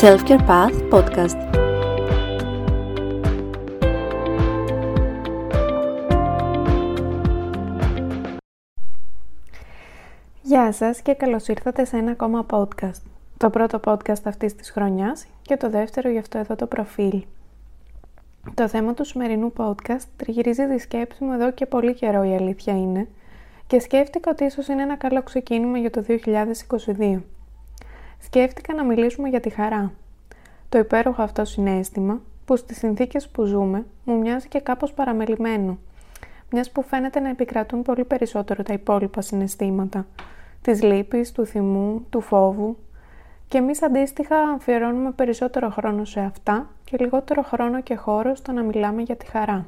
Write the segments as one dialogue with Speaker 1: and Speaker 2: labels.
Speaker 1: Self-Care Path Podcast. Γεια σας και καλώς ήρθατε σε ένα ακόμα podcast. Το πρώτο podcast αυτής της χρονιάς και το δεύτερο για αυτό εδώ το προφίλ. Το θέμα του σημερινού podcast τριγυρίζει τη σκέψη μου εδώ και πολύ καιρό η αλήθεια είναι και σκέφτηκα ότι ίσως είναι ένα καλό ξεκίνημα για το 2022. Σκέφτηκα να μιλήσουμε για τη χαρά. Το υπέροχο αυτό συνέστημα που στις συνθήκες που ζούμε μου μοιάζει και κάπως παραμελημένο, μιας που φαίνεται να επικρατούν πολύ περισσότερο τα υπόλοιπα συναισθήματα, της λύπης, του θυμού, του φόβου και εμείς αντίστοιχα αφιερώνουμε περισσότερο χρόνο σε αυτά και λιγότερο χρόνο και χώρο στο να μιλάμε για τη χαρά.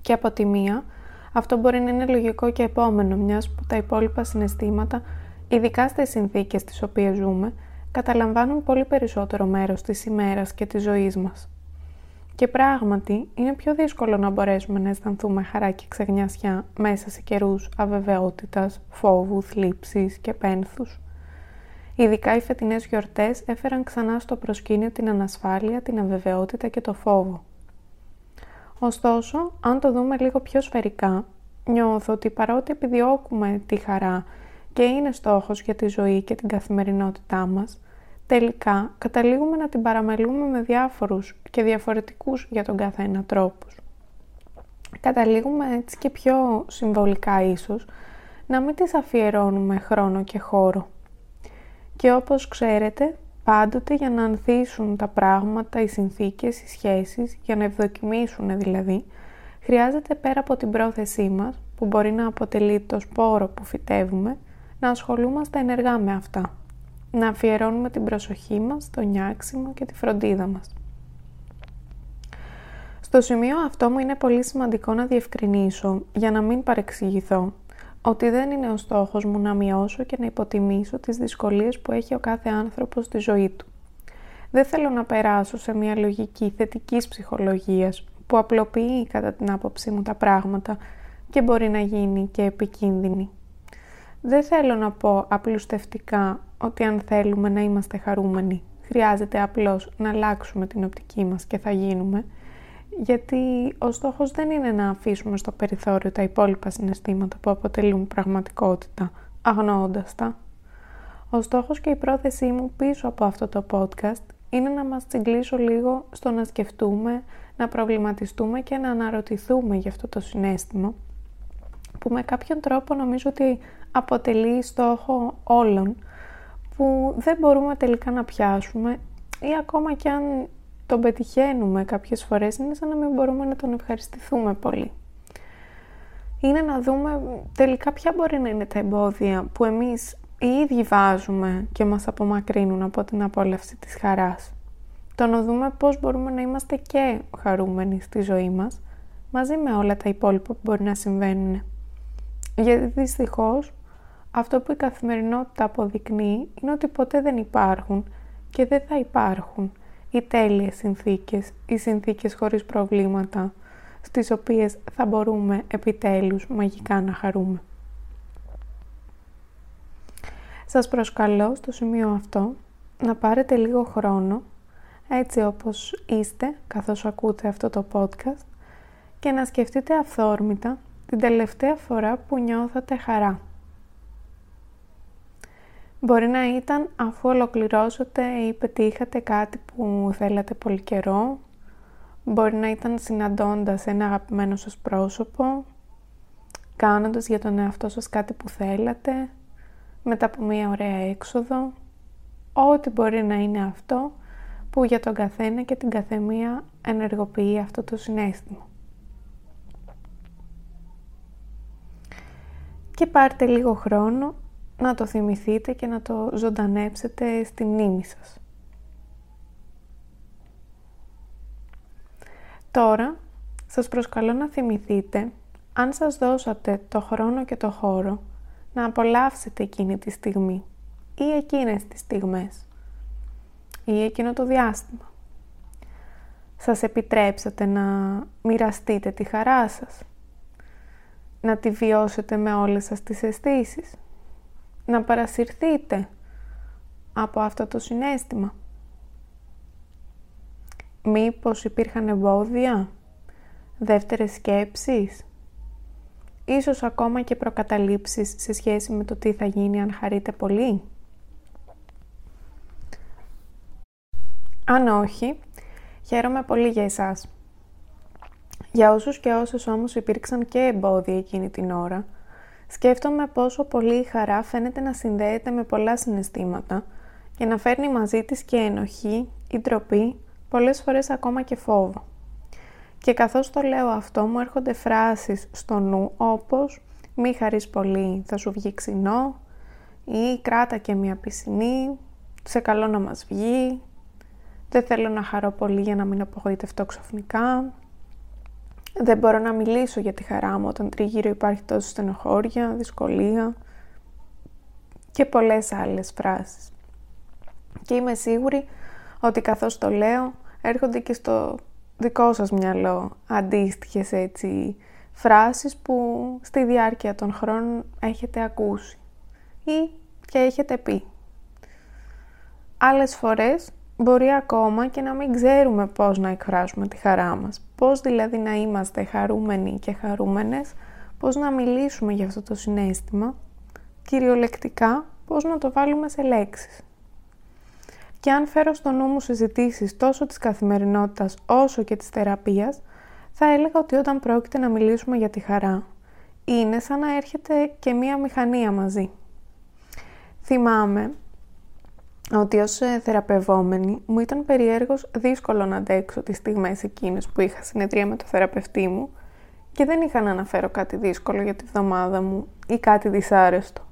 Speaker 1: Και από τη μία, αυτό μπορεί να είναι λογικό και επόμενο, μιας που τα υπόλοιπα συναισθήματα, ειδικά στις συνθήκες τις οποίες ζούμε, καταλαμβάνουν πολύ περισσότερο μέρος της ημέρας και της ζωής μας. Και πράγματι, είναι πιο δύσκολο να μπορέσουμε να αισθανθούμε χαρά και ξεγνιασιά μέσα σε καιρούς αβεβαιότητας, φόβους, θλίψης και πένθους. Ειδικά οι φετινές γιορτές έφεραν ξανά στο προσκήνιο την ανασφάλεια, την αβεβαιότητα και το φόβο. Ωστόσο, αν το δούμε λίγο πιο σφαιρικά, νιώθω ότι παρότι επιδιώκουμε τη χαρά και είναι στόχος για τη ζωή και την καθημερινότητά μας, τελικά καταλήγουμε να την παραμελούμε με διάφορους και διαφορετικούς για τον καθένα τρόπους. Καταλήγουμε έτσι και πιο συμβολικά ίσως να μην τις αφιερώνουμε χρόνο και χώρο. Και όπως ξέρετε, πάντοτε για να ανθίσουν τα πράγματα, οι συνθήκες, οι σχέσεις, για να ευδοκιμήσουν δηλαδή, χρειάζεται πέρα από την πρόθεσή μας, που μπορεί να αποτελεί το σπόρο που φυτεύουμε, να ασχολούμαστε ενεργά με αυτά. Να αφιερώνουμε την προσοχή μας στο νιάξιμο και τη φροντίδα μας. Στο σημείο αυτό μου είναι πολύ σημαντικό να διευκρινίσω, για να μην παρεξηγηθώ, ότι δεν είναι ο στόχος μου να μειώσω και να υποτιμήσω τις δυσκολίες που έχει ο κάθε άνθρωπος στη ζωή του. Δεν θέλω να περάσω σε μια λογική θετικής ψυχολογίας που απλοποιεί κατά την άποψή μου τα πράγματα και μπορεί να γίνει και επικίνδυνη. Δεν θέλω να πω απλουστευτικά ότι αν θέλουμε να είμαστε χαρούμενοι, χρειάζεται απλώς να αλλάξουμε την οπτική μας και θα γίνουμε, γιατί ο στόχος δεν είναι να αφήσουμε στο περιθώριο τα υπόλοιπα συναισθήματα που αποτελούν πραγματικότητα, αγνοώντας τα. Ο στόχος και η πρόθεσή μου πίσω από αυτό το podcast είναι να μας τσιγκλίσω λίγο στο να σκεφτούμε, να προβληματιστούμε και να αναρωτηθούμε για αυτό το συνέστημα, που με κάποιον τρόπο νομίζω ότι αποτελεί στόχο όλων, που δεν μπορούμε τελικά να πιάσουμε ή ακόμα κι αν τον πετυχαίνουμε κάποιες φορές, είναι σαν να μην μπορούμε να τον ευχαριστηθούμε πολύ. Είναι να δούμε τελικά ποια μπορεί να είναι τα εμπόδια που εμείς οι ίδιοι βάζουμε και μας απομακρύνουν από την απόλαυση της χαράς. Το να δούμε πώς μπορούμε να είμαστε και χαρούμενοι στη ζωή μας, μαζί με όλα τα υπόλοιπα που μπορεί να συμβαίνουν. Γιατί δυστυχώς αυτό που η καθημερινότητα αποδεικνύει είναι ότι ποτέ δεν υπάρχουν και δεν θα υπάρχουν οι τέλειες συνθήκες, οι συνθήκες χωρίς προβλήματα, στις οποίες θα μπορούμε επιτέλους μαγικά να χαρούμε. Σας προσκαλώ στο σημείο αυτό να πάρετε λίγο χρόνο, έτσι όπως είστε καθώς ακούτε αυτό το podcast και να σκεφτείτε αυθόρμητα την τελευταία φορά που νιώθατε χαρά. Μπορεί να ήταν αφού ολοκληρώσετε ή πετύχατε κάτι που θέλατε πολύ καιρό. Μπορεί να ήταν συναντώντας ένα αγαπημένο σας πρόσωπο, κάνοντας για τον εαυτό σας κάτι που θέλατε, μετά από μία ωραία έξοδο. Ό,τι μπορεί να είναι αυτό που για τον καθένα και την καθεμία ενεργοποιεί αυτό το συνέστημα. Και πάρτε λίγο χρόνο να το θυμηθείτε και να το ζωντανέψετε στη μνήμη σας. Τώρα, σας προσκαλώ να θυμηθείτε, αν σας δώσατε το χρόνο και το χώρο, να απολαύσετε εκείνη τη στιγμή ή εκείνες τις στιγμές ή εκείνο το διάστημα. Σας επιτρέψατε να μοιραστείτε τη χαρά σας, να τη βιώσετε με όλες σας τις αισθήσεις να παρασυρθείτε από αυτό το συνέστημα. Μήπως υπήρχαν εμπόδια, δεύτερες σκέψεις, ίσως ακόμα και προκαταλήψεις σε σχέση με το τι θα γίνει αν χαρείτε πολύ; Αν όχι, χαίρομαι πολύ για εσάς. Για όσους και όσες όμως υπήρξαν και εμπόδια εκείνη την ώρα, σκέφτομαι πόσο πολύ η χαρά φαίνεται να συνδέεται με πολλά συναισθήματα και να φέρνει μαζί της και ενοχή ή ντροπή, πολλές φορές ακόμα και φόβο. Και καθώς το λέω αυτό μου έρχονται φράσεις στο νου όπως «Μη χαρείς πολύ, θα σου βγει ξινό» ή «Κράτα και μια πισινή», «Σε καλό να μας βγει», «Δεν θέλω να χαρώ πολύ για να μην απογοητευτώ ξαφνικά», «Δεν μπορώ να μιλήσω για τη χαρά μου όταν τριγύρω υπάρχει τόσο στενοχώρια, δυσκολία» και πολλές άλλες φράσεις. Και είμαι σίγουρη ότι καθώς το λέω έρχονται και στο δικό σας μυαλό αντίστοιχες έτσι φράσεις που στη διάρκεια των χρόνων έχετε ακούσει ή και έχετε πει. Άλλες φορές μπορεί ακόμα και να μην ξέρουμε πώς να εκφράσουμε τη χαρά μας. Πώς δηλαδή να είμαστε χαρούμενοι και χαρούμενες, πώς να μιλήσουμε για αυτό το συνέστημα, κυριολεκτικά πώς να το βάλουμε σε λέξεις. Και αν φέρω στο νου μου συζητήσεις τόσο της καθημερινότητας όσο και της θεραπείας, θα έλεγα ότι όταν πρόκειται να μιλήσουμε για τη χαρά, είναι σαν να έρχεται και μία μηχανία μαζί. Θυμάμαι ότι ως ε, θεραπευόμενη μου ήταν περιέργως δύσκολο να αντέξω τις στιγμές εκείνες που είχα συνεδρία με το θεραπευτή μου και δεν είχα να αναφέρω κάτι δύσκολο για τη βδομάδα μου ή κάτι δυσάρεστο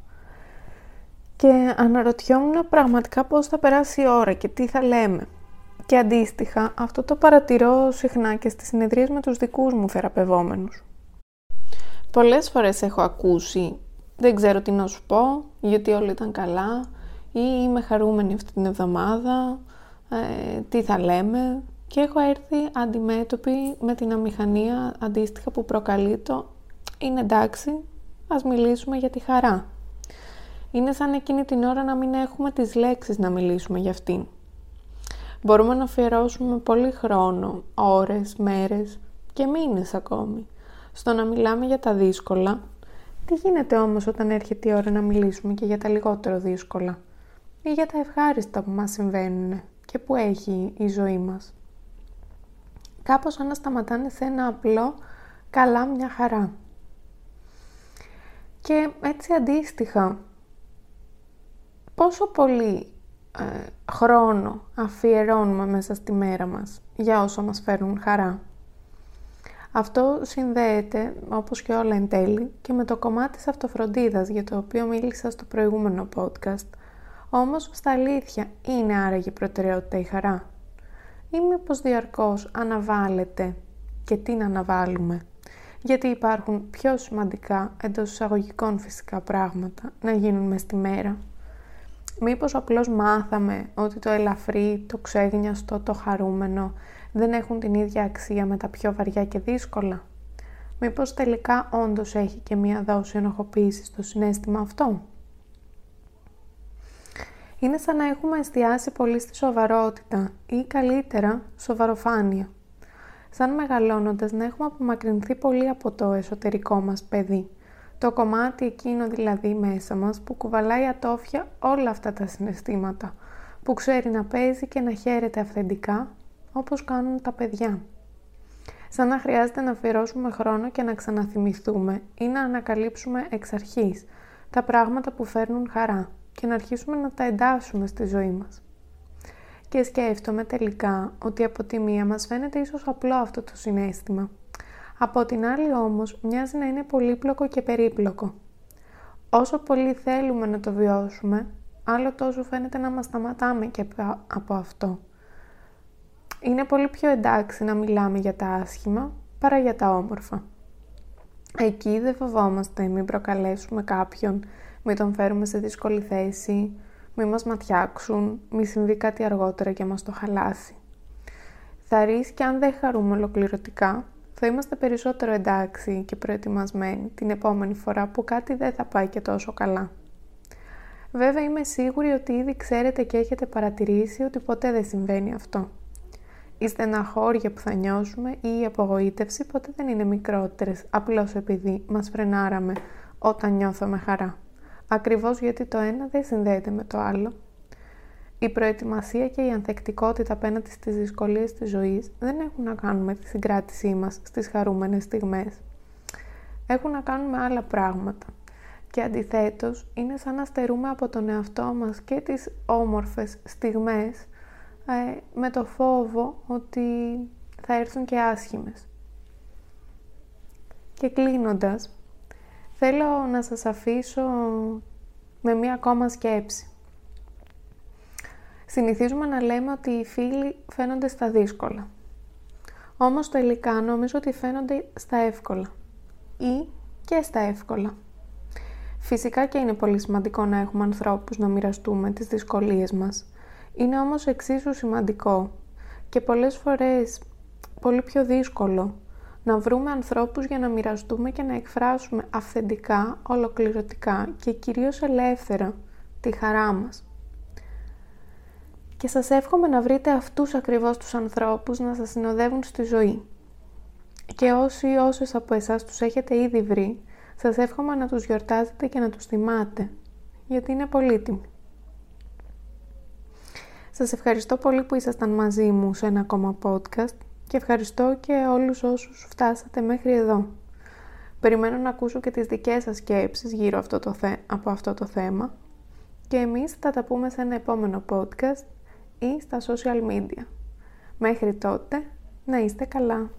Speaker 1: και αναρωτιόμουν πραγματικά πώς θα περάσει η ώρα και τι θα λέμε. Και αντίστοιχα, αυτό το παρατηρώ συχνά και στις συνεδρίες με τους δικούς μου θεραπευόμενους. Πολλές φορές έχω ακούσει «Δεν ξέρω τι να σου πω, γιατί όλοι ήταν καλά» ή «Είμαι χαρούμενη αυτή την εβδομάδα», ε, «Τι θα λέμε» και έχω έρθει αντιμέτωπη με την αμηχανία αντίστοιχα που προκαλεί το «Είναι εντάξει, ας μιλήσουμε για τη χαρά». Είναι σαν εκείνη την ώρα να μην έχουμε τις λέξεις να μιλήσουμε για αυτήν. Μπορούμε να αφιερώσουμε πολύ χρόνο, ώρες, μέρες και μήνες ακόμη, στο να μιλάμε για τα δύσκολα. Τι γίνεται όμως όταν έρχεται η ώρα να μιλήσουμε και για τα λιγότερο δύσκολα; Ή για τα ευχάριστα που μας συμβαίνουν και που έχει η ζωή μας. Κάπως σαν να σταματάνε σε ένα απλό «καλά μια χαρά». Και έτσι αντίστοιχα, πόσο πολύ ε, χρόνο αφιερώνουμε μέσα στη μέρα μας για όσο μας φέρνουν χαρά. Αυτό συνδέεται, όπως και όλα εν τέλει, και με το κομμάτι της αυτοφροντίδας για το οποίο μίλησα στο προηγούμενο podcast. Όμως, στα αλήθεια, είναι άραγε προτεραιότητα η χαρά; Ή μήπως διαρκώς αναβάλλεται; Και τι να αναβάλουμε; Γιατί υπάρχουν πιο σημαντικά εντός εισαγωγικών φυσικά πράγματα να γίνουν μες στη μέρα; Μήπως απλώς μάθαμε ότι το ελαφρύ, το ξέγνιαστο, το χαρούμενο δεν έχουν την ίδια αξία με τα πιο βαριά και δύσκολα; Μήπως τελικά όντως έχει και μία δόση ενοχοποίησης στο συνέστημα αυτό; Είναι σαν να έχουμε εστιάσει πολύ στη σοβαρότητα ή καλύτερα σοβαροφάνεια. Σαν μεγαλώνοντας να έχουμε απομακρυνθεί πολύ από το εσωτερικό μας παιδί το κομμάτι εκείνο δηλαδή μέσα μας που κουβαλάει ατόφια όλα αυτά τα συναισθήματα, που ξέρει να παίζει και να χαίρεται αυθεντικά, όπως κάνουν τα παιδιά. Σαν να χρειάζεται να αφιερώσουμε χρόνο και να ξαναθυμηθούμε ή να ανακαλύψουμε εξ αρχής τα πράγματα που φέρνουν χαρά και να αρχίσουμε να τα εντάσσουμε στη ζωή μας. Και σκέφτομαι τελικά ότι από τη μία μας φαίνεται ίσως απλό αυτό το συνέστημα, από την άλλη όμως μοιάζει να είναι πολύπλοκο και περίπλοκο. Όσο πολύ θέλουμε να το βιώσουμε, άλλο τόσο φαίνεται να μας σταματάμε και από αυτό. Είναι πολύ πιο εντάξει να μιλάμε για τα άσχημα παρά για τα όμορφα. Εκεί δεν φοβόμαστε μην προκαλέσουμε κάποιον, μην τον φέρουμε σε δύσκολη θέση, μην μας ματιάξουν, μην συμβεί κάτι αργότερα και μας το χαλάσει. Θα και αν δεν χαρούμε ολοκληρωτικά, θα είμαστε περισσότερο εντάξει και προετοιμασμένοι την επόμενη φορά που κάτι δεν θα πάει και τόσο καλά. Βέβαια είμαι σίγουρη ότι ήδη ξέρετε και έχετε παρατηρήσει ότι ποτέ δεν συμβαίνει αυτό. Η στεναχώρια που θα νιώσουμε ή η απογοήτευση ποτέ δεν είναι μικρότερες απλώς επειδή μας φρενάραμε όταν νιώθουμε χαρά. Ακριβώς γιατί το ένα δεν συνδέεται με το άλλο. Η προετοιμασία και η ανθεκτικότητα απέναντι στις δυσκολίες της ζωής δεν έχουν να κάνουν με τη συγκράτησή μας στις χαρούμενες στιγμές. Έχουν να κάνουν με άλλα πράγματα. Και αντιθέτως είναι σαν να στερούμε από τον εαυτό μας και τις όμορφες στιγμές ε, με το φόβο ότι θα έρθουν και άσχημες. Και κλείνοντας, θέλω να σας αφήσω με μία ακόμα σκέψη. Συνηθίζουμε να λέμε ότι οι φίλοι φαίνονται στα δύσκολα. Όμως τελικά νομίζω ότι φαίνονται στα εύκολα. Ή και στα εύκολα. Φυσικά και είναι πολύ σημαντικό να έχουμε ανθρώπους να μοιραστούμε τις δυσκολίες μας. Είναι όμως εξίσου σημαντικό και πολλές φορές πολύ πιο δύσκολο να βρούμε ανθρώπους για να μοιραστούμε και να εκφράσουμε αυθεντικά, ολοκληρωτικά και κυρίως ελεύθερα τη χαρά μας. Και σας εύχομαι να βρείτε αυτούς ακριβώς τους ανθρώπους να σας συνοδεύουν στη ζωή. Και όσοι όσες από εσάς τους έχετε ήδη βρει, σας εύχομαι να τους γιορτάζετε και να τους θυμάται, γιατί είναι πολύτιμοι. Σας ευχαριστώ πολύ που ήσασταν μαζί μου σε ένα ακόμα podcast και ευχαριστώ και όλους όσους φτάσατε μέχρι εδώ. Περιμένω να ακούσω και τις δικές σας σκέψεις γύρω αυτό το από αυτό το θέμα και εμείς θα τα πούμε σε ένα επόμενο podcast ή στα social media. Μέχρι τότε, να είστε καλά!